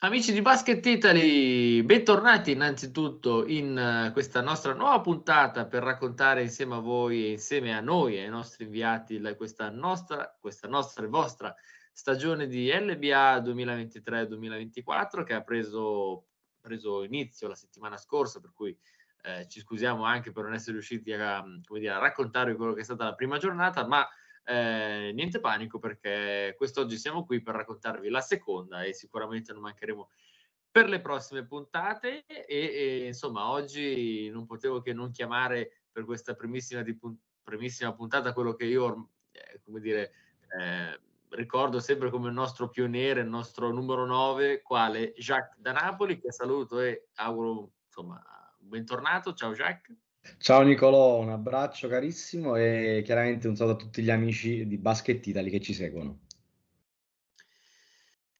Amici di Basket Italy, bentornati innanzitutto in uh, questa nostra nuova puntata per raccontare insieme a voi e insieme a noi e ai nostri inviati questa nostra, questa nostra e vostra stagione di LBA 2023-2024 che ha preso, preso, inizio la settimana scorsa, per cui eh, ci scusiamo anche per non essere riusciti a, dire, a raccontarvi quello che è stata la prima giornata, ma eh, niente panico perché quest'oggi siamo qui per raccontarvi la seconda e sicuramente non mancheremo per le prossime puntate e, e insomma oggi non potevo che non chiamare per questa primissima, di, primissima puntata quello che io eh, come dire eh, ricordo sempre come il nostro pioniere, il nostro numero 9, quale Jacques da Napoli, che saluto e auguro insomma bentornato. Ciao Jacques. Ciao Nicolò, un abbraccio carissimo e chiaramente un saluto a tutti gli amici di Basket Italy che ci seguono.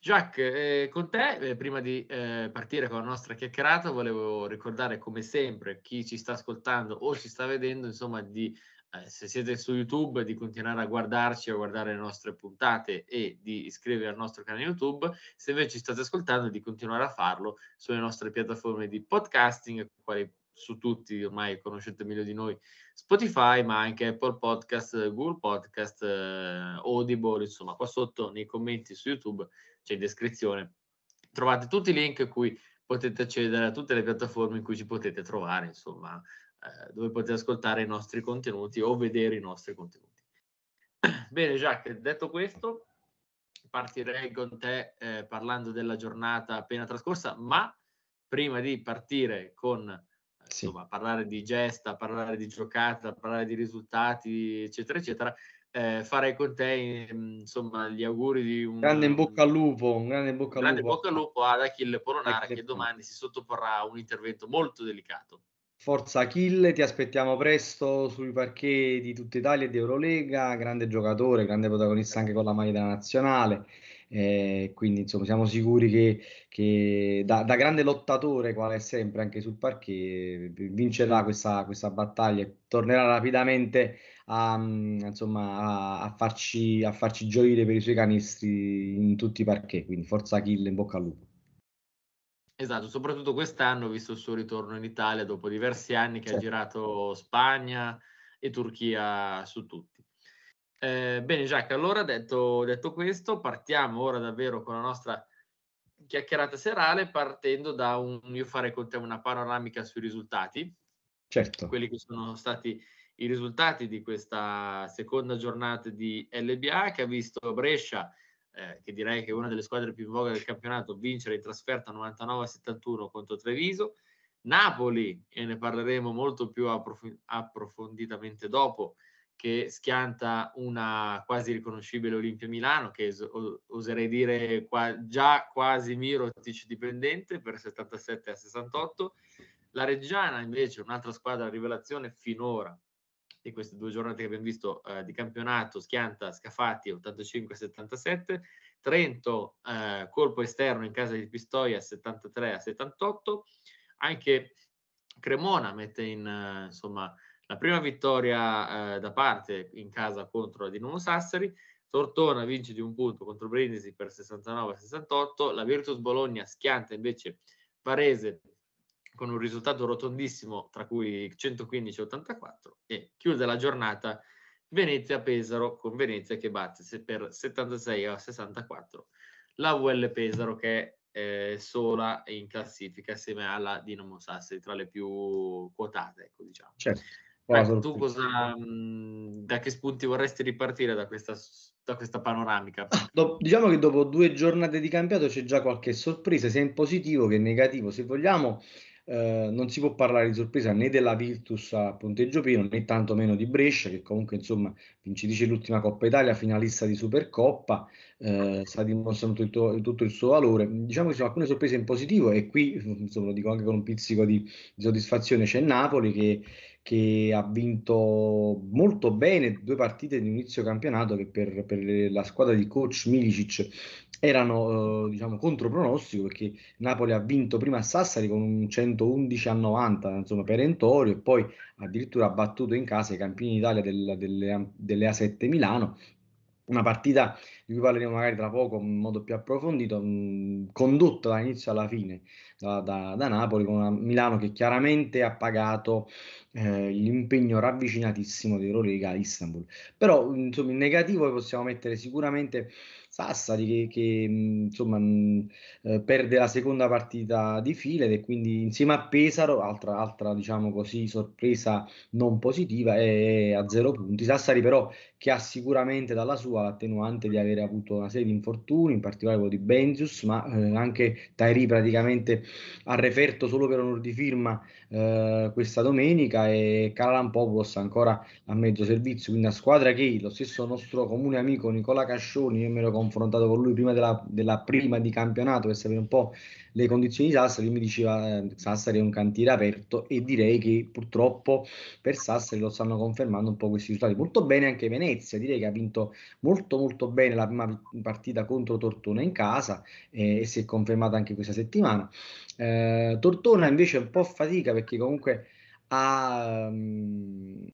Jacques, eh, con te, eh, prima di eh, partire con la nostra chiacchierata, volevo ricordare come sempre chi ci sta ascoltando o ci sta vedendo, insomma, di eh, se siete su YouTube, di continuare a guardarci, a guardare le nostre puntate e di iscrivervi al nostro canale YouTube. Se invece ci state ascoltando, di continuare a farlo sulle nostre piattaforme di podcasting, quali su tutti, ormai conoscete meglio di noi, Spotify, ma anche Apple Podcast, Google Podcast, eh, Audible, insomma, qua sotto nei commenti su YouTube c'è in descrizione. Trovate tutti i link a cui potete accedere a tutte le piattaforme in cui ci potete trovare, insomma, eh, dove potete ascoltare i nostri contenuti o vedere i nostri contenuti. Bene, Jacques, detto questo, partirei con te eh, parlando della giornata appena trascorsa, ma prima di partire con sì. insomma, parlare di gesta, parlare di giocata, parlare di risultati, eccetera, eccetera, eh, farei con te insomma gli auguri di un grande in bocca al lupo, un grande in bocca al lupo, bocca al lupo ad Achille Polonara che domani si sottoporrà a un intervento molto delicato. Forza Achille, ti aspettiamo presto sui parquet di tutta Italia e di Eurolega, grande giocatore, grande protagonista anche con la maglia della nazionale. Eh, quindi insomma siamo sicuri che, che da, da, grande lottatore, quale è sempre anche sul parquet, vincerà questa, questa battaglia e tornerà rapidamente a, insomma, a, a, farci, a farci gioire per i suoi canestri in tutti i parquet. Quindi forza Achille, in bocca al lupo. Esatto, soprattutto quest'anno, visto il suo ritorno in Italia dopo diversi anni che certo. ha girato Spagna e Turchia su tutti. Eh, bene, Jacques, allora detto, detto, questo, partiamo ora davvero con la nostra chiacchierata serale, partendo da un, io farei con te una panoramica sui risultati, certo. quelli che sono stati i risultati di questa seconda giornata di LBA che ha visto Brescia, eh, che direi che è una delle squadre più in voga del campionato, vincere in trasferta 99-71 contro Treviso. Napoli, e ne parleremo molto più approf- approfonditamente dopo, che schianta una quasi riconoscibile Olimpia Milano, che oserei dire qua, già quasi Mirotic dipendente per 77 a 68. La Reggiana invece, un'altra squadra rivelazione finora di queste due giornate che abbiamo visto eh, di campionato, schianta Scafati 85 a 77. Trento, eh, colpo esterno in casa di Pistoia 73 a 78. Anche Cremona mette in, eh, insomma, la prima vittoria eh, da parte in casa contro la Dinamo Sassari, Tortona vince di un punto contro Brindisi per 69-68, la Virtus Bologna schianta invece Varese con un risultato rotondissimo tra cui 115-84 e chiude la giornata Venezia-Pesaro con Venezia che batte per 76-64 la VL Pesaro che è eh, sola in classifica assieme alla Dinamo Sassari tra le più quotate ecco diciamo. Certo. Ecco, tu cosa, mhmm, da che spunti vorresti ripartire da questa, da questa panoramica? Do, diciamo che dopo due giornate di campionato c'è già qualche sorpresa, sia in positivo che in negativo. Se vogliamo, eh, non si può parlare di sorpresa né della Virtus a punteggio pieno né tantomeno di Brescia, che comunque insomma vincitrice dell'ultima Coppa Italia, finalista di Supercoppa, eh, sta dimostrando tutto, tutto, il suo valore. Diciamo che ci sono alcune sorprese in positivo e qui, insomma, lo dico anche con un pizzico di, di soddisfazione, c'è Napoli che che ha vinto molto bene due partite di inizio campionato che per, per la squadra di coach Milicic erano eh, diciamo contro pronostico perché Napoli ha vinto prima a Sassari con un 111 a 90 insomma perentorio e poi addirittura ha battuto in casa i campioni d'Italia del, delle, delle A7 Milano una partita di cui parleremo magari tra poco in modo più approfondito, mh, condotta dall'inizio alla fine da, da, da, Napoli, con una Milano che chiaramente ha pagato eh, l'impegno ravvicinatissimo di Euroliga a Istanbul. Però insomma, in negativo possiamo mettere sicuramente Sassari che, che insomma eh, perde la seconda partita di fila e quindi insieme a Pesaro, altra, altra diciamo così sorpresa non positiva, è a zero punti. Sassari però che ha sicuramente dalla sua l'attenuante di avere avuto una serie di infortuni, in particolare quello di Benzius, ma eh, anche Tairi praticamente ha referto solo per onor di firma eh, questa domenica e Popoulos ancora a mezzo servizio, quindi a squadra che lo stesso nostro comune amico Nicola Cascioni, io me lo confrontato con lui prima della, della prima di campionato per sapere un po' le condizioni di Sassari, mi diceva eh, Sassari è un cantiere aperto e direi che purtroppo per Sassari lo stanno confermando un po' questi risultati. Molto bene anche Venezia, direi che ha vinto molto molto bene la prima partita contro Tortona in casa eh, e si è confermata anche questa settimana. Eh, Tortona invece un po' fatica perché comunque ha, um,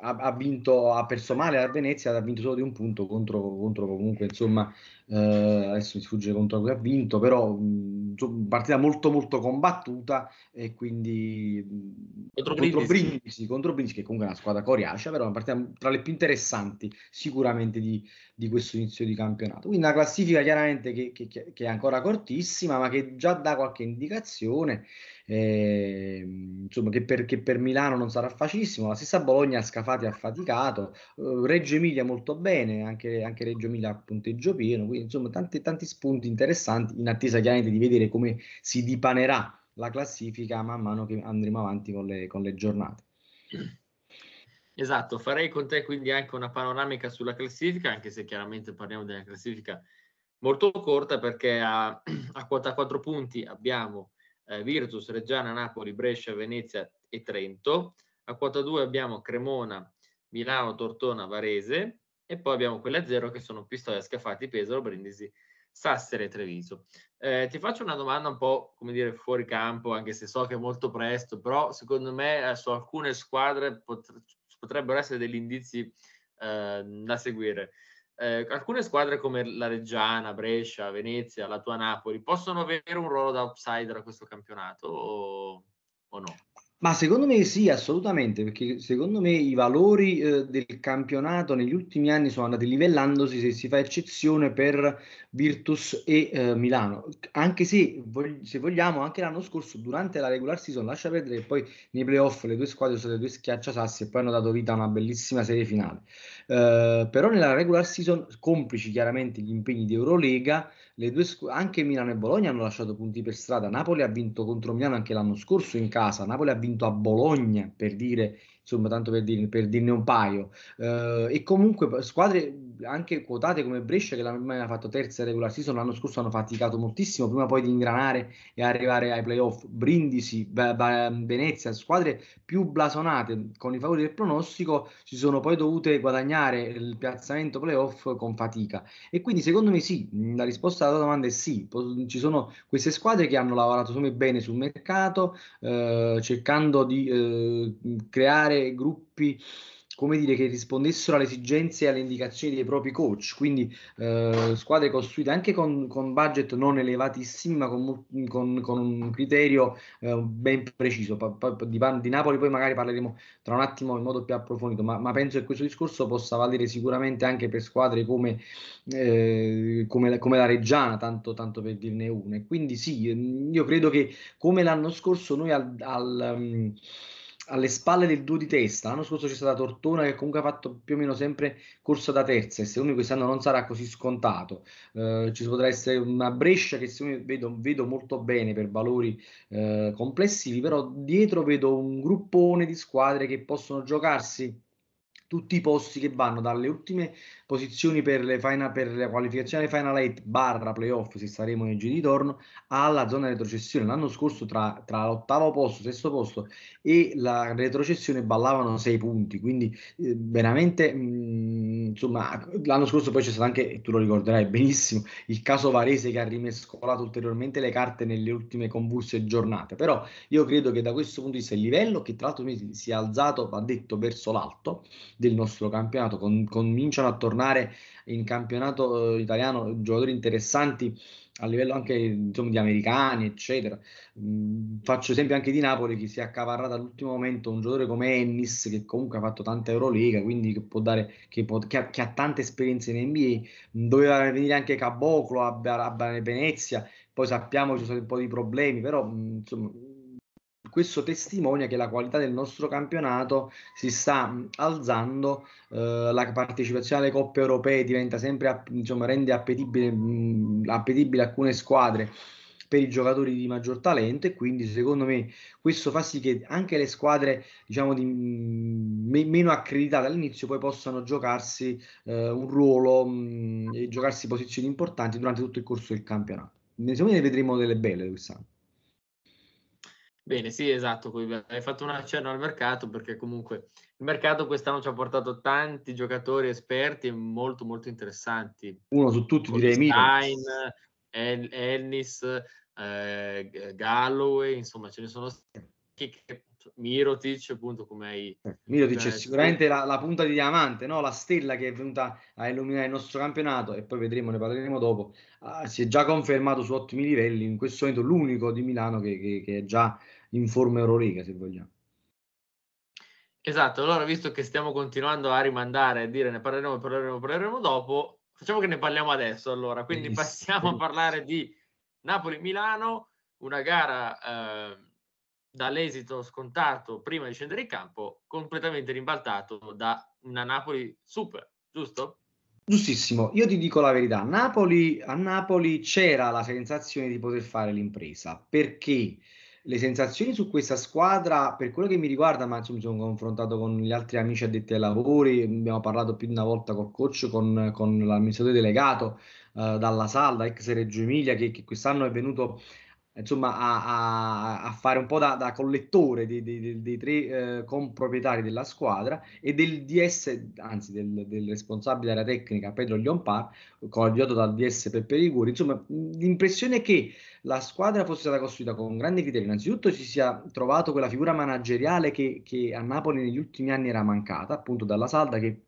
ha, ha, vinto, ha perso male a Venezia, ha vinto solo di un punto contro, contro comunque, insomma, eh, adesso mi sfugge contro cui ha vinto, però mh, partita molto molto combattuta e quindi contro, contro Brindisi, contro Brindisi, che comunque è una squadra coriacea, però è una partita tra le più interessanti sicuramente di, di questo inizio di campionato. Quindi una classifica chiaramente che, che, che è ancora cortissima, ma che già dà qualche indicazione eh, insomma, che per, che per, Milano non sarà facilissimo. La stessa Bologna Scafati ha faticato, uh, Reggio Emilia molto bene, anche, anche Reggio Emilia a punteggio pieno, quindi insomma tanti, tanti spunti interessanti in attesa chiaramente di vedere come si dipanerà la classifica man mano che andremo avanti con le, con le giornate. Esatto, farei con te quindi anche una panoramica sulla classifica, anche se chiaramente parliamo della classifica molto corta perché a, a quota 4 punti abbiamo eh, Virtus, Reggiana, Napoli, Brescia, Venezia e Trento. A quota 2 abbiamo Cremona, Milano, Tortona, Varese e poi abbiamo quelle a zero che sono Pistoia, Scafati, Pesaro, Brindisi, Sassere e Treviso. Eh, ti faccio una domanda un po' come dire fuori campo, anche se so che è molto presto, però secondo me eh, su alcune squadre pot- potrebbero essere degli indizi eh, da seguire eh, alcune squadre come la Reggiana, Brescia, Venezia, la tua Napoli possono avere un ruolo da outsider a questo campionato o, o no? Ma secondo me sì, assolutamente, perché secondo me i valori eh, del campionato negli ultimi anni sono andati livellandosi se si fa eccezione per Virtus e eh, Milano, anche se, vog- se, vogliamo anche l'anno scorso durante la regular season, lascia perdere che poi nei playoff le due squadre sono state due schiacciasassi e poi hanno dato vita a una bellissima serie finale. Eh, però nella regular season, complici chiaramente gli impegni di Eurolega, squ- anche Milano e Bologna hanno lasciato punti per strada. Napoli ha vinto contro Milano anche l'anno scorso in casa. Napoli ha vinto a Bologna per dire insomma, tanto per, dir, per dirne un paio. Uh, e comunque squadre anche quotate come Brescia, che l'hanno ha fatto terza regular season, l'anno scorso hanno faticato moltissimo prima poi di ingranare e arrivare ai playoff. Brindisi, B- B- Venezia, squadre più blasonate con i favori del pronostico, si sono poi dovute guadagnare il piazzamento playoff con fatica. E quindi secondo me sì, la risposta alla domanda è sì. Ci sono queste squadre che hanno lavorato bene sul mercato, eh, cercando di eh, creare gruppi come dire, che rispondessero alle esigenze e alle indicazioni dei propri coach, quindi eh, squadre costruite anche con, con, budget non elevatissimi, ma con, con, con un criterio eh, ben preciso. Pa, pa, di, di, Napoli poi magari parleremo tra un attimo in modo più approfondito, ma, ma penso che questo discorso possa valere sicuramente anche per squadre come, eh, come, come la Reggiana, tanto, tanto, per dirne una. Quindi sì, io credo che come l'anno scorso noi al... al um, alle spalle del duo di testa. L'anno scorso c'è stata Tortona che comunque ha fatto più o meno sempre corsa da terza e secondo me quest'anno non sarà così scontato. Eh, ci potrà essere una Brescia che secondo me vedo, vedo molto bene per valori eh, complessivi, però dietro vedo un gruppone di squadre che possono giocarsi tutti i posti che vanno dalle ultime posizioni per le, final, per le qualificazioni alle Final 8 barra playoff, se saremo nei giri di torno, alla zona retrocessione. L'anno scorso tra, tra l'ottavo posto, sesto posto e la retrocessione ballavano sei punti, quindi eh, veramente mh, mm, insomma l'anno scorso poi c'è stato anche, e tu lo ricorderai benissimo, il caso Varese che ha rimescolato ulteriormente le carte nelle ultime convulse giornate, però io credo che da questo punto di vista il livello, che tra l'altro si è alzato, va detto, verso l'alto, del nostro campionato, con, cominciano a tornare in campionato eh, italiano giocatori interessanti a livello anche insomma, di americani, eccetera. Mm, faccio esempio anche di Napoli che si è accavarrata all'ultimo momento un giocatore come Ennis che comunque ha fatto tanta Eurolega, quindi che può dare che, può, che, ha, che ha, tante esperienze in NBA. Doveva venire anche Caboclo a, a, a Venezia, poi sappiamo che ci sono stati un po' di problemi, però mm, insomma questo testimonia che la qualità del nostro campionato si sta alzando, eh, la partecipazione alle coppe europee diventa sempre, insomma, rende appetibile, mh, appetibile alcune squadre per i giocatori di maggior talento e quindi secondo me questo fa sì che anche le squadre diciamo di me, meno accreditate all'inizio poi possano giocarsi eh, un ruolo mh, e giocarsi posizioni importanti durante tutto il corso del campionato. Secondo me ne vedremo delle belle quest'anno. Bene, sì, esatto, hai fatto un accenno al mercato perché comunque il mercato quest'anno ci ha portato tanti giocatori esperti e molto molto interessanti. Uno su tutti direi Stein, Ennis, eh, Galloway, insomma ce ne sono che, Mirotic, appunto come hai... Eh, Mirotic è sicuramente la, la, punta di diamante, no? la stella che è venuta a illuminare il nostro campionato e poi vedremo, ne parleremo dopo. Uh, si è già confermato su ottimi livelli, in questo momento l'unico di Milano che, che, che è già in forma Euroliga, se vogliamo. Esatto, allora visto che stiamo continuando a rimandare, a dire ne parleremo, parleremo, parleremo dopo, facciamo che ne parliamo adesso allora. Quindi passiamo a parlare di Napoli-Milano, una gara eh, dall'esito scontato prima di scendere in campo, completamente ribaltato da una Napoli super, giusto? Giustissimo, io ti dico la verità, Napoli, a Napoli c'era la sensazione di poter fare l'impresa, perché le sensazioni su questa squadra, per quello che mi riguarda, ma insomma, mi sono confrontato con gli altri amici addetti ai lavori, abbiamo parlato più di una volta col coach, con, con l'amministratore delegato uh, dalla Salda, ex Reggio Emilia, che, che quest'anno è venuto insomma, a, a, a, fare un po' da, da collettore dei, dei, dei tre eh, comproprietari della squadra e del DS, anzi del, del responsabile della tecnica Pedro Lionpar, coadiuvato dal DS Peppe Liguri. Insomma, l'impressione è che la squadra fosse stata costruita con grandi criteri. Innanzitutto si sia trovato quella figura manageriale che, che a Napoli negli ultimi anni era mancata, appunto dalla Salda che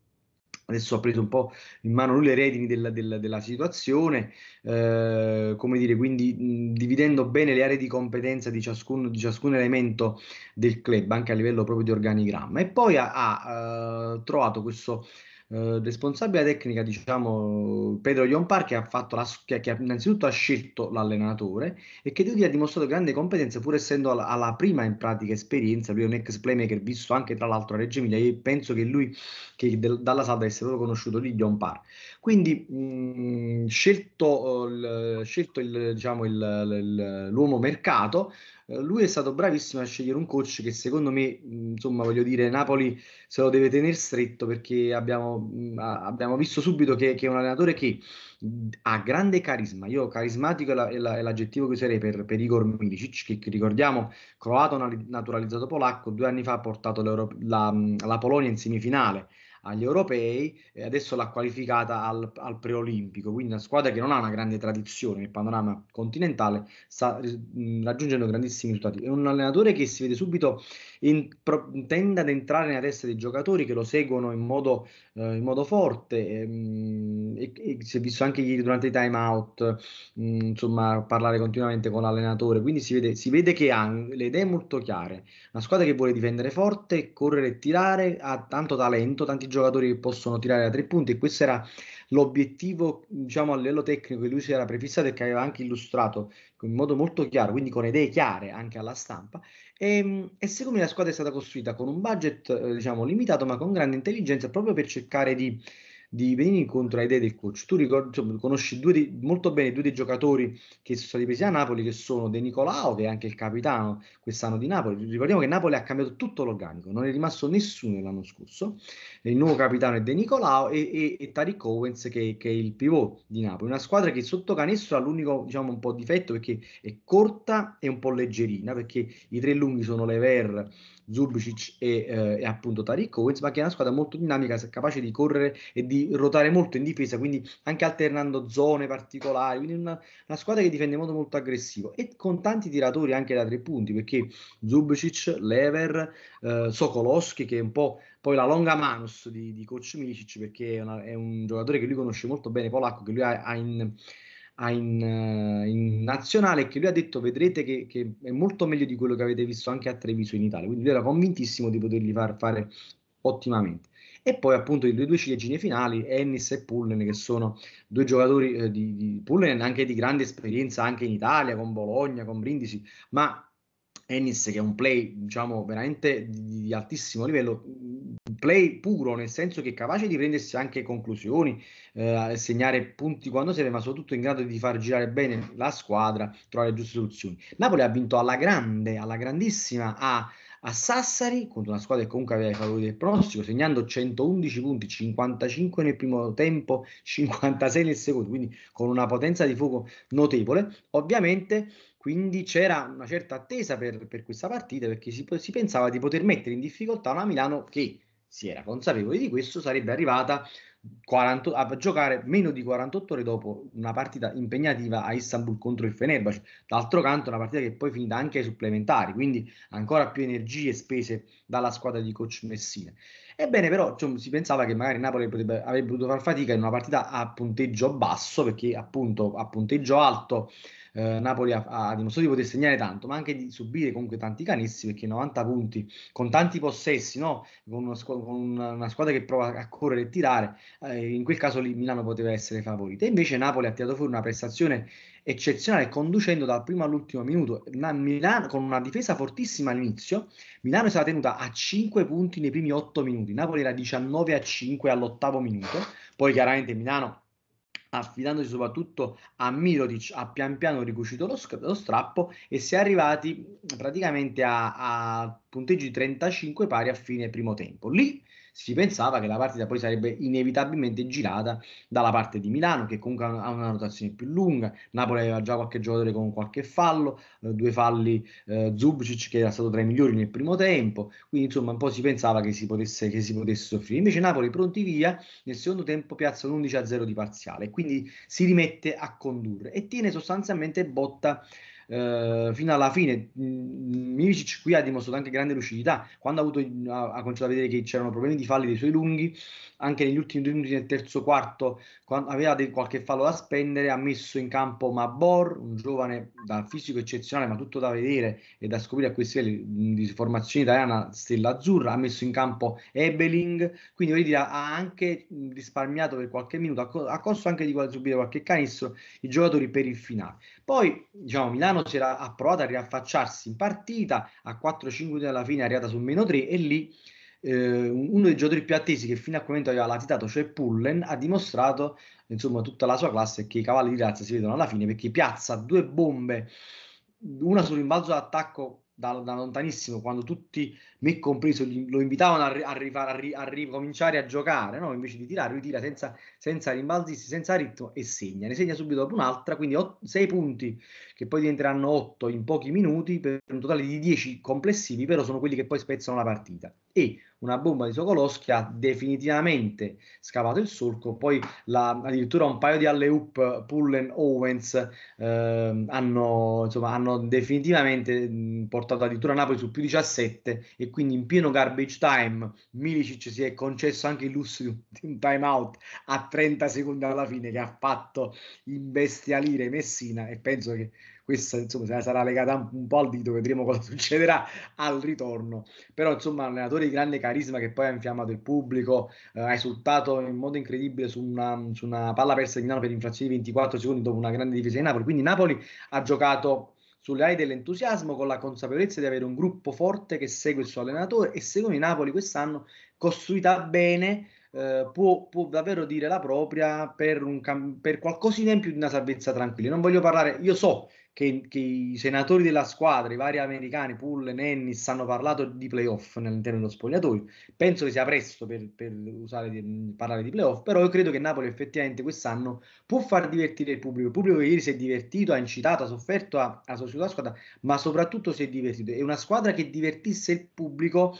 adesso ha preso un po' in mano lui le redini della, della, della situazione, eh, come dire, quindi mh, dividendo bene le aree di competenza di ciascun, di ciascun, elemento del club, anche a livello proprio di organigramma. E poi ha, ha uh, trovato questo eh, responsabile tecnica, diciamo, Pedro Ionpar, che ha fatto la, che, che innanzitutto ha scelto l'allenatore e che dire ha dimostrato grande competenza, pur essendo alla, alla, prima in pratica esperienza. Lui è un ex playmaker visto anche tra l'altro a Reggio Emilia. E penso che lui, che del, dalla salda, essere proprio conosciuto lì, Ionpar. Quindi, mh, scelto, il, scelto il, diciamo, il, l'uomo mercato, eh, lui è stato bravissimo a scegliere un coach che secondo me, insomma, voglio dire, Napoli se lo deve tenere stretto perché abbiamo, abbiamo visto subito che, che, è un allenatore che ha grande carisma. Io carismatico è, la, è, la, è l'aggettivo che userei per, per Igor Milicic, che, che ricordiamo, croato naturalizzato polacco, due anni fa ha portato la, la Polonia in semifinale agli europei e adesso l'ha qualificata al, al preolimpico, quindi una squadra che non ha una grande tradizione nel panorama continentale sta mh, raggiungendo grandissimi risultati. È un allenatore che si vede subito in, pro, tende ad entrare nella testa dei giocatori che lo seguono in modo, eh, in modo forte ehm, e, e, si è visto anche ieri durante i time out mh, insomma parlare continuamente con l'allenatore, quindi si vede, si vede che ha le idee molto chiare, una squadra che vuole difendere forte, correre e tirare, ha tanto talento, tanti giocatori che possono tirare da tre punti e questo era l'obiettivo diciamo a livello tecnico che lui si era prefissato e che aveva anche illustrato in modo molto chiaro, quindi con idee chiare anche alla stampa. E, ehm, e secondo me la squadra è stata costruita con un budget eh, diciamo limitato ma con grande intelligenza proprio per cercare di di venire incontro alle idee del coach. Tu ricordi, insomma, conosci di, molto bene due dei giocatori che sono stati presi a Napoli, che sono De Nicolao, che è anche il capitano quest'anno di Napoli. Ricordiamo che Napoli ha cambiato tutto l'organico, non è rimasto nessuno l'anno scorso. Il nuovo capitano è De Nicolao e, e, e Tariq Owens, che, che, è il pivot di Napoli. Una squadra che sotto canestro ha l'unico diciamo, un po' difetto perché è corta e un po' leggerina, perché i tre lunghi sono Lever Zubicic e, eh, e appunto Tariq Owens, ma che è una squadra molto dinamica, capace di correre e di ruotare molto in difesa, quindi anche alternando zone particolari, quindi una, una squadra che difende molto molto aggressivo e con tanti tiratori anche da tre punti, perché Zubcic, Lever, eh, Sokolowski che è un po' poi la longa manus di, di coach Milicic perché è, una, è, un giocatore che lui conosce molto bene, polacco, che lui ha, ha in ha in, uh, in, nazionale che lui ha detto vedrete che, che, è molto meglio di quello che avete visto anche a Treviso in Italia quindi lui era convintissimo di poterli far fare ottimamente. E poi appunto i due ciliegine finali Ennis e Pullen che sono due giocatori eh, di, di Pullen anche di grande esperienza anche in Italia con Bologna, con Brindisi ma Ennis che è un play diciamo veramente di, di altissimo livello play puro, nel senso che è capace di prendersi anche conclusioni, eh, segnare punti quando serve, ma soprattutto in grado di far girare bene la squadra, trovare le giuste soluzioni. Napoli ha vinto alla grande, alla grandissima a, a Sassari, contro una squadra che comunque aveva i favori del pronostico, segnando 111 punti, 55 nel primo tempo, 56 nel secondo, quindi con una potenza di fuoco notevole. Ovviamente quindi c'era una certa attesa per, per questa partita perché si, si, pensava di poter mettere in difficoltà una Milano che si era consapevole di questo, sarebbe arrivata 40, a giocare meno di 48 ore dopo una partita impegnativa a Istanbul contro il Fenerbahce. D'altro canto, una partita che poi finita anche ai supplementari, quindi ancora più energie spese dalla squadra di coach Messina. Ebbene, però cioè, si pensava che magari Napoli potrebbe, avrebbe potuto far fatica in una partita a punteggio basso, perché appunto a punteggio alto eh, Napoli ha, ha, dimostrato di poter segnare tanto, ma anche di subire comunque tanti canissi, perché 90 punti con tanti possessi, no? con, una, con una, squadra che prova a correre e tirare, eh, in quel caso lì Milano poteva essere favorita. Invece Napoli ha tirato fuori una prestazione eccezionale, conducendo dal primo all'ultimo minuto, Milano, con una difesa fortissima all'inizio. Milano si era tenuta a 5 punti nei primi 8 minuti, Napoli era 19 a 5 all'ottavo minuto, poi chiaramente Milano affidandosi soprattutto a Mirotic, ha pian piano ricucito lo, lo strappo e si è arrivati praticamente a, a punteggi 35 pari a fine primo tempo. Lì si pensava che la partita poi sarebbe inevitabilmente girata dalla parte di Milano, che comunque ha una rotazione più lunga. Napoli aveva già qualche giocatore con qualche fallo, eh, due falli eh, Zubcic che era stato tra i migliori nel primo tempo, quindi insomma un po' si pensava che si potesse, che si potesse soffrire. Invece Napoli pronti via, nel secondo tempo piazza un 11 a 0 di parziale, quindi si rimette a condurre e tiene sostanzialmente botta eh, fino alla fine. Milicic qui ha dimostrato anche grande lucidità quando ha, avuto, ha, ha cominciato a vedere che c'erano problemi di falli dei suoi lunghi anche negli ultimi due minuti del terzo quarto quando aveva de- qualche fallo da spendere ha messo in campo Mabor un giovane dal fisico eccezionale ma tutto da vedere e da scoprire a questi livelli di formazione italiana stella azzurra ha messo in campo Ebeling quindi voglio dire ha anche risparmiato per qualche minuto a, co- a costo anche di subire qualche canestro i giocatori per il finale poi diciamo Milano si era provato a riaffacciarsi in partita a 4-5 minuti alla fine è arrivata sul meno 3 e lì eh, uno dei giocatori più attesi che fino a quel momento aveva latitato, cioè Pullen, ha dimostrato insomma tutta la sua classe che i cavalli di razza si vedono alla fine perché piazza due bombe, una sul rimbalzo d'attacco da, da, lontanissimo, quando tutti, me compreso, lo invitavano a, a, a, ricominciare a giocare, no? invece di tirare, lui tira senza, senza rimbalzi, senza ritmo e segna. Ne segna subito dopo un'altra, quindi 6 punti che poi diventeranno 8 in pochi minuti per un totale di 10 complessivi, però sono quelli che poi spezzano la partita. E una bomba di Sokolowski ha definitivamente scavato il solco, poi la, addirittura un paio di alley-oop Pullen Owens eh, hanno, insomma, hanno definitivamente portato addirittura Napoli su più 17 e quindi in pieno garbage time Milicic si è concesso anche il lusso di un time out a 30 secondi alla fine che ha fatto imbestialire Messina e penso che questa insomma sarà legata un po' al dito, vedremo cosa succederà al ritorno. Però insomma un allenatore di grande carisma che poi ha infiammato il pubblico, eh, ha esultato in modo incredibile su una, su una palla persa di Milano per infrazione di 24 secondi dopo una grande difesa di Napoli. Quindi Napoli ha giocato sulle ali dell'entusiasmo con la consapevolezza di avere un gruppo forte che segue il suo allenatore e secondo me Napoli quest'anno costruita bene eh, può, può, davvero dire la propria per, un per qualcosina in più di una salvezza tranquilla. Non voglio parlare, io so che, che, i senatori della squadra, i vari americani, Pull e Ennis, hanno parlato di playoff all'interno dello spogliatoio. Penso che sia presto per, per usare, parlare di playoff, però io credo che Napoli effettivamente quest'anno può far divertire il pubblico. Il pubblico ieri si è divertito, ha incitato, ha sofferto, ha, ha sostenuto la squadra, ma soprattutto si è divertito. È una squadra che divertisse il pubblico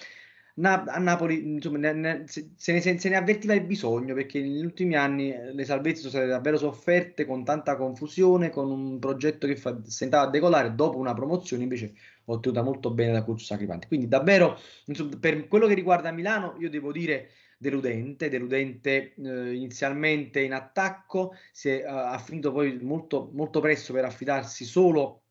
Na- a Napoli insomma, ne, ne, se, ne, se, ne, avvertiva il bisogno perché negli ultimi anni eh, le salvezze sono state davvero sofferte con tanta confusione, con un progetto che fa, stentava a decolare dopo una promozione invece ottenuta molto bene da coach Sacripanti. Quindi davvero insomma, per quello che riguarda Milano io devo dire deludente, deludente eh, inizialmente in attacco, si è, ha finito poi molto, molto presto per affidarsi solo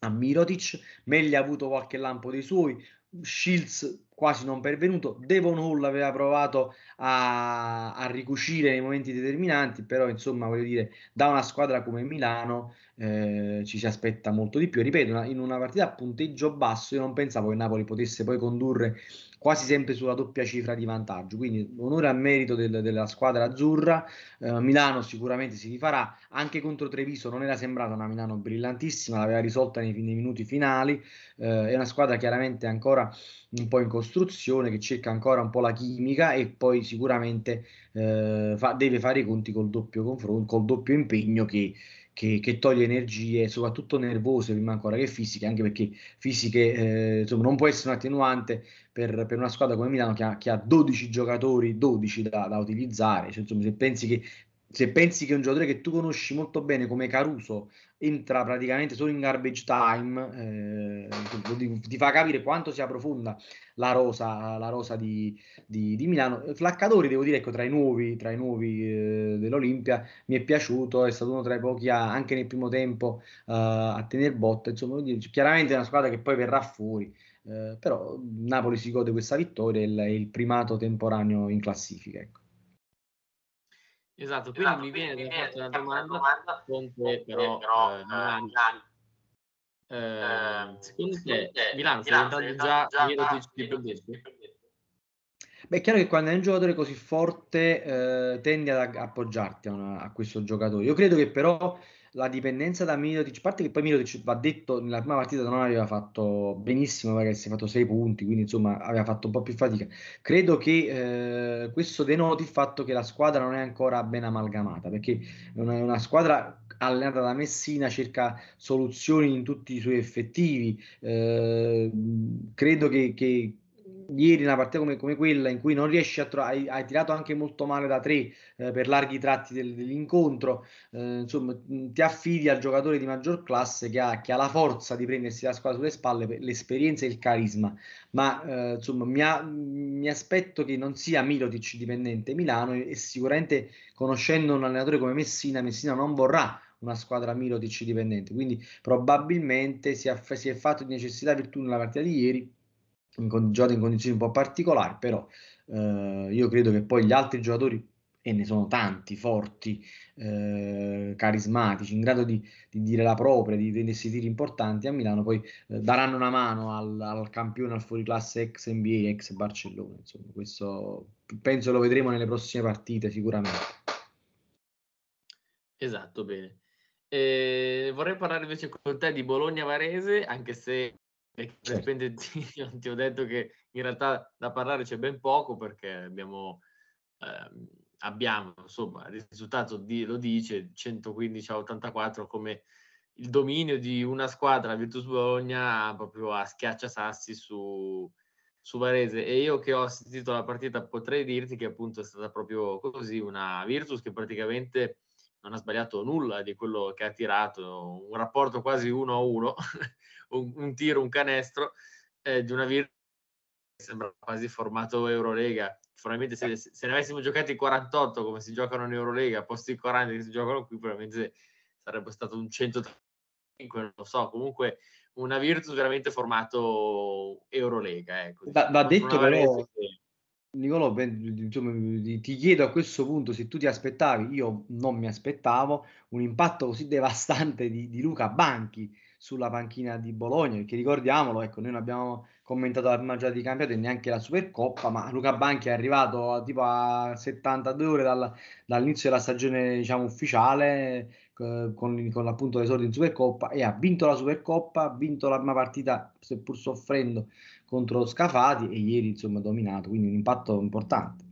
a Mirotic, Megli ha avuto qualche lampo dei suoi, Shields quasi non pervenuto, Devon Hall aveva provato a, a ricucire nei momenti determinanti, però insomma voglio dire, da una squadra come Milano eh, ci si aspetta molto di più. Ripeto, in una partita a punteggio basso io non pensavo che Napoli potesse poi condurre quasi sempre sulla doppia cifra di vantaggio. Quindi onore a merito del, della squadra azzurra. Eh, Milano sicuramente si rifarà. Anche contro Treviso non era sembrata una Milano brillantissima, l'aveva risolta nei, nei minuti finali. Eh, è una squadra chiaramente ancora un po' in costruzione, che cerca ancora un po' la chimica e poi sicuramente eh, fa, deve fare i conti col doppio confronto, col doppio impegno che che, che, toglie energie, soprattutto nervose prima ancora che fisiche, anche perché fisiche eh, insomma, non può essere un attenuante per, per, una squadra come Milano che ha, che ha 12 giocatori, 12 da, da utilizzare. Cioè, insomma, se pensi che se pensi che un giocatore che tu conosci molto bene come Caruso entra praticamente solo in garbage time, eh, ti, ti, fa capire quanto sia profonda la rosa, la rosa di, di, di, Milano. Flaccadori, devo dire, ecco, tra i nuovi, tra i nuovi eh, dell'Olimpia mi è piaciuto, è stato uno tra i pochi a, anche nel primo tempo uh, a tenere botta. Insomma, chiaramente è una squadra che poi verrà fuori. Eh, però Napoli si gode questa vittoria e il, il primato temporaneo in classifica. Ecco. Esatto, quindi esatto, mi viene da farti una domanda, domanda Conte però, però eh, Milano. Eh, ehm, secondo te Milano sta diventando già Mirotic dipendente? Beh, è chiaro che quando hai un giocatore così forte eh, tendi ad appoggiarti a, una, a, questo giocatore. Io credo che però la dipendenza da Mirotic, a parte che poi Mirotic va detto nella prima partita non aveva fatto benissimo perché si è fatto 6 punti, quindi insomma aveva fatto un po' più fatica. Credo che eh, questo denoti il fatto che la squadra non è ancora ben amalgamata, perché è una, una squadra allenata da Messina cerca soluzioni in tutti i suoi effettivi. Eh, credo che, che ieri una partita come, come, quella in cui non riesci a trovare, hai, hai, tirato anche molto male da tre eh, per larghi tratti del, dell'incontro, eh, insomma ti affidi al giocatore di maggior classe che ha, che ha, la forza di prendersi la squadra sulle spalle, l'esperienza e il carisma, ma eh, insomma mi, ha, mi, aspetto che non sia Milotic dipendente Milano e, e sicuramente conoscendo un allenatore come Messina, Messina non vorrà una squadra Milotic dipendente, quindi probabilmente si è, si è fatto di necessità virtù nella partita di ieri in, giocato in condizioni un po' particolari, però eh, io credo che poi gli altri giocatori, e ne sono tanti, forti, eh, carismatici, in grado di, di, dire la propria, di prendersi tiri importanti a Milano, poi eh, daranno una mano al, al, campione, al fuoriclasse ex NBA, ex Barcellona. Insomma, questo penso lo vedremo nelle prossime partite sicuramente. Esatto, bene. Eh, vorrei parlare invece con te di Bologna-Varese, anche se certo. ti ho detto che in realtà da parlare c'è ben poco perché abbiamo, eh, abbiamo insomma, il risultato di, lo dice 115 a 84 come il dominio di una squadra, Virtus Bologna, proprio a schiacciasassi su, su Varese e io che ho assistito la partita potrei dirti che appunto è stata proprio così una Virtus che praticamente non ha sbagliato nulla di quello che ha tirato, un rapporto quasi uno a uno un, un tiro, un canestro eh, di una Virtus che sembra quasi formato Eurolega. Probabilmente se, se, ne avessimo giocati 48 come si giocano in Eurolega, posti 40 che si giocano qui, probabilmente sarebbe stato un 135, non lo so, comunque una Virtus veramente formato Eurolega. Ecco. Va, va detto però... Che... Nicolò, ti chiedo a questo punto se tu ti aspettavi, io non mi aspettavo, un impatto così devastante di, di Luca Banchi sulla panchina di Bologna, perché ricordiamolo, ecco, noi non abbiamo commentato la prima giornata di campionato e neanche la Supercoppa, ma Luca Banchi è arrivato a, tipo a 72 ore dal, dall'inizio della stagione diciamo, ufficiale eh, con, con l'appunto l'esordio in Supercoppa e ha vinto la Supercoppa, ha vinto la prima partita seppur soffrendo contro Scafati e ieri insomma dominato, quindi un impatto importante.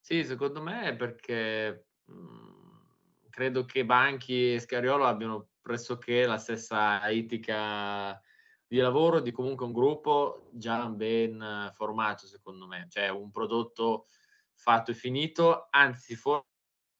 Sì, secondo me perché mh, credo che Banchi e Scariolo abbiano pressoché la stessa etica di lavoro di comunque un gruppo già ben formato, secondo me, cioè un prodotto fatto e finito, anzi forse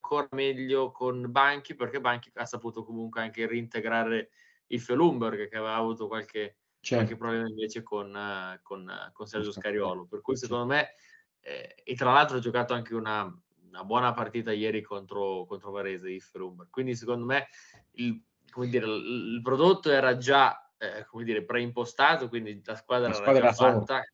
ancora meglio con Banchi perché Banchi ha saputo comunque anche reintegrare il Felumberg che aveva avuto qualche. Qualche problema invece con, con, con Sergio Scariolo, per cui secondo me, eh, e tra l'altro ha giocato anche una, una buona partita ieri contro, contro Varese, il Felumberg, quindi secondo me il, dire, il prodotto era già eh, come dire, preimpostato, quindi la squadra, la squadra era già fatta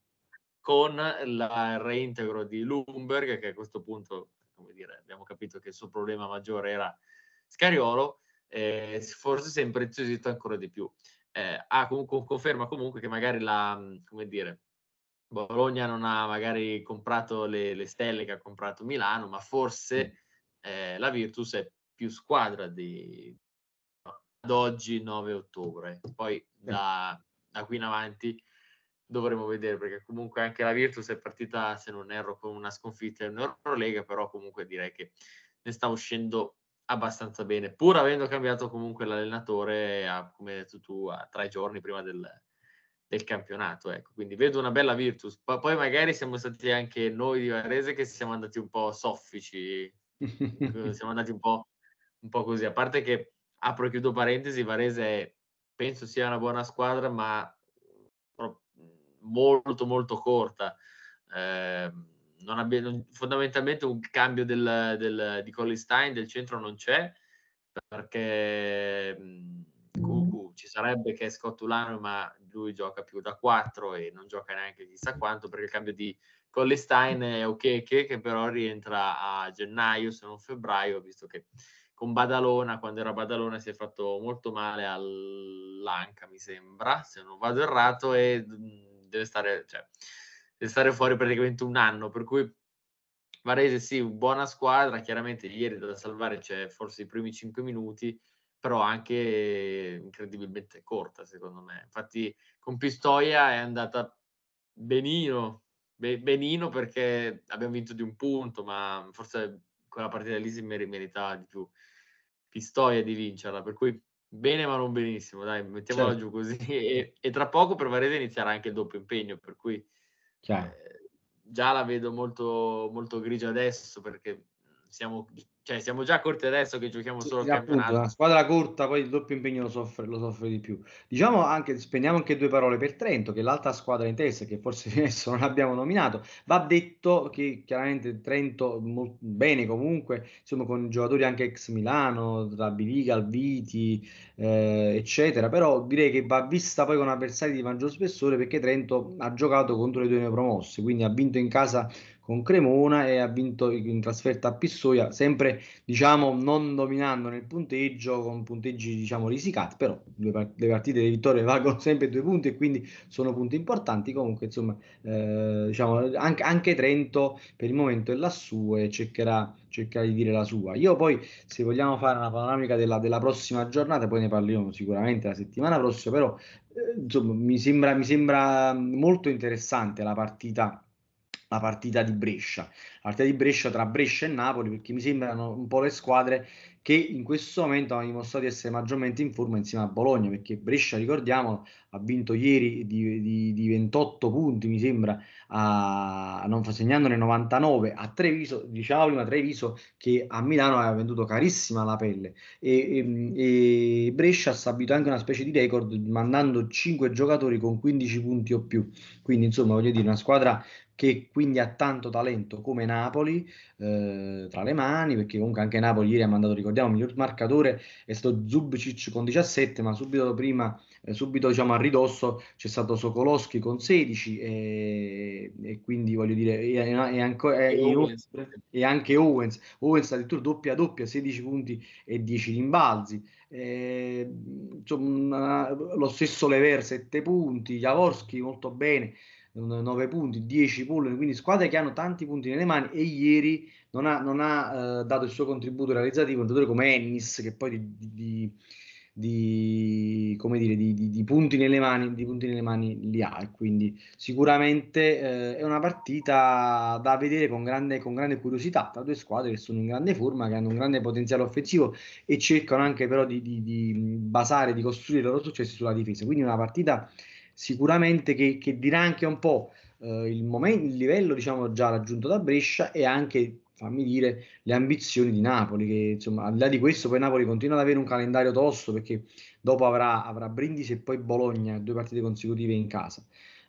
con il reintegro di Lumberg, che a questo punto, come dire, abbiamo capito che il suo problema maggiore era Scariolo, eh, forse si è impreziosito ancora di più. Eh, ah, comunque, conferma comunque che magari la, come dire, Bologna non ha magari comprato le, le stelle che ha comprato Milano, ma forse eh, la Virtus è più squadra di, ad oggi 9 ottobre. Poi da, da, qui in avanti dovremo vedere perché comunque anche la Virtus è partita, se non erro, con una sconfitta in Eurolega, però comunque direi che ne sta uscendo abbastanza bene, pur avendo cambiato comunque l'allenatore, a, come hai detto tu, a tre giorni prima del, del campionato. Ecco. Quindi vedo una bella Virtus. P- poi magari siamo stati anche noi di Varese che siamo andati un po' soffici, siamo andati un po', un po' così. A parte che, apro e chiudo parentesi, Varese penso sia una buona squadra, ma molto molto corta. Eh, non abbia, non, fondamentalmente un cambio del, del, di Collistein del centro non c'è perché mh, Cucu ci sarebbe che è Scottulano ma lui gioca più da 4 e non gioca neanche chissà quanto perché il cambio di Collistein è ok che però rientra a gennaio se non febbraio visto che con Badalona quando era Badalona si è fatto molto male all'Anca mi sembra se non vado errato e deve stare, cioè, deve stare fuori praticamente un anno, per cui Varese sì, buona squadra, chiaramente ieri da salvare c'è forse i primi 5 minuti, però anche incredibilmente corta secondo me. Infatti con Pistoia è andata benino, be- benino perché abbiamo vinto di un punto, ma forse quella partita lì si meritava di più Pistoia di vincerla, per cui bene ma non benissimo, dai, mettiamola certo. giù così. E, e, tra poco per Varese inizierà anche il doppio impegno, per cui eh, già la vedo molto, molto grigia adesso perché siamo cioè siamo già corti adesso che giochiamo solo sì, il campionato. la squadra corta, poi il doppio impegno lo soffre, lo soffre di più. Diciamo anche, spendiamo anche due parole per Trento, che è l'altra squadra in testa, che forse adesso non abbiamo nominato. Va detto che chiaramente Trento molto bene comunque, insomma con giocatori anche ex Milano, tra Biliga, Alviti, eh, eccetera, però direi che va vista poi con avversari di maggior spessore perché Trento ha giocato contro le due neopromosse, quindi ha vinto in casa con Cremona e ha vinto in trasferta a Pistoia, sempre diciamo non dominando nel punteggio con punteggi diciamo risicati, però le, partite di vittoria valgono sempre due punti e quindi sono punti importanti. Comunque, insomma, eh, diciamo anche, anche, Trento per il momento è lassù e cercherà, cercherà, di dire la sua. Io poi, se vogliamo fare una panoramica della, della prossima giornata, poi ne parliamo sicuramente la settimana prossima, però eh, insomma, mi sembra, mi sembra molto interessante la partita la partita di Brescia, la partita di Brescia tra Brescia e Napoli, perché mi sembrano un po' le squadre che in questo momento hanno dimostrato di essere maggiormente in forma insieme a Bologna, perché Brescia, ricordiamo, ha vinto ieri di, di, di 28 punti, mi sembra, a, non segnandone 99 a Treviso, diciamo prima Treviso che a Milano aveva venduto carissima la pelle. E, e, e Brescia ha stabilito anche una specie di record mandando 5 giocatori con 15 punti o più, quindi insomma voglio dire una squadra che quindi ha tanto talento come Napoli eh, tra le mani, perché comunque anche Napoli ieri ha mandato, ricordiamo, il miglior marcatore è stato Zubcic con 17, ma subito prima, eh, subito diciamo a ridosso c'è stato Sokolowski con 16 e, e quindi voglio dire, e, e, ancora, e, Owens. e, anche Owens, Owens addirittura doppia doppia, 16 punti e 10 rimbalzi. Eh, insomma, lo stesso Lever 7 punti, Jaworski molto bene 9 punti, 10 pull, quindi squadre che hanno tanti punti nelle mani e ieri non ha, non ha eh, dato il suo contributo realizzativo un giocatore come Ennis che poi di, di, di, come dire, di, punti nelle mani, di punti nelle mani li ha e quindi sicuramente eh, è una partita da vedere con grande, con grande curiosità tra due squadre che sono in grande forma, che hanno un grande potenziale offensivo e cercano anche però di, basare, di costruire i loro successi sulla difesa, quindi una partita sicuramente che, che dirà anche un po' eh, il, momento, il livello diciamo, già raggiunto da Brescia e anche fammi dire, le ambizioni di Napoli, che insomma, al di là di questo, poi Napoli continua ad avere un calendario tosto perché dopo avrà, avrà Brindisi e poi Bologna, due partite consecutive in casa.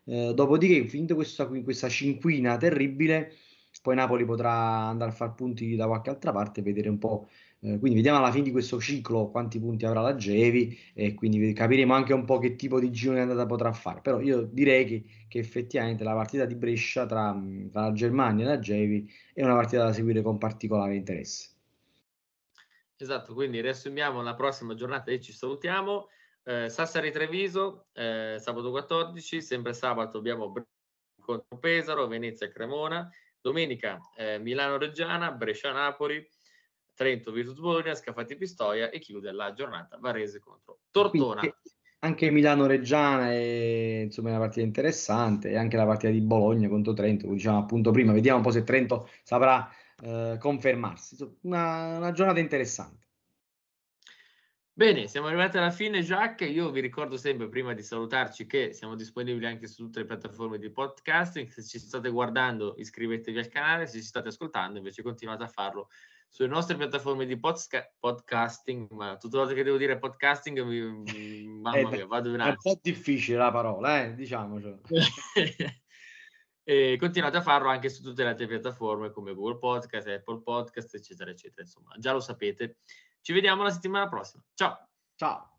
Eh, dopodiché, finita questa, questa cinquina terribile, poi Napoli potrà andare a fare punti da qualche altra parte e vedere un po' Eh, quindi vediamo alla fine di questo ciclo quanti punti avrà la Gevi e quindi capiremo anche un po' che tipo di girone andata potrà fare. Però io direi che, che effettivamente la partita di Brescia tra, tra, la Germania e la Gevi è una partita da seguire con particolare interesse. Esatto, quindi riassumiamo la prossima giornata e ci salutiamo. Eh, Sassari Treviso, eh, sabato 14, sempre sabato abbiamo contro Pesaro, Venezia Cremona, domenica eh, Milano Reggiana, Brescia Napoli, Trento Virtus Bologna, Scafati Pistoia e chiude la giornata Varese contro Tortona. Quindi anche Milano-Reggiana è insomma, una partita interessante e anche la partita di Bologna contro Trento, diciamo appunto prima, vediamo un po' se Trento saprà eh, confermarsi. Una, una giornata interessante. Bene, siamo arrivati alla fine, Jacques. Io vi ricordo sempre, prima di salutarci, che siamo disponibili anche su tutte le piattaforme di podcasting. Se ci state guardando, iscrivetevi al canale. Se ci state ascoltando, invece, continuate a farlo sulle nostre piattaforme di podca- podcasting, ma tutte le volte che devo dire podcasting, mi, mamma eh, mia, vado in È un po' difficile la parola, eh, diciamocelo. e continuate a farlo anche su tutte le altre piattaforme come Google Podcast, Apple Podcast, eccetera, eccetera. Insomma, già lo sapete. Ci vediamo la settimana prossima. Ciao. Ciao.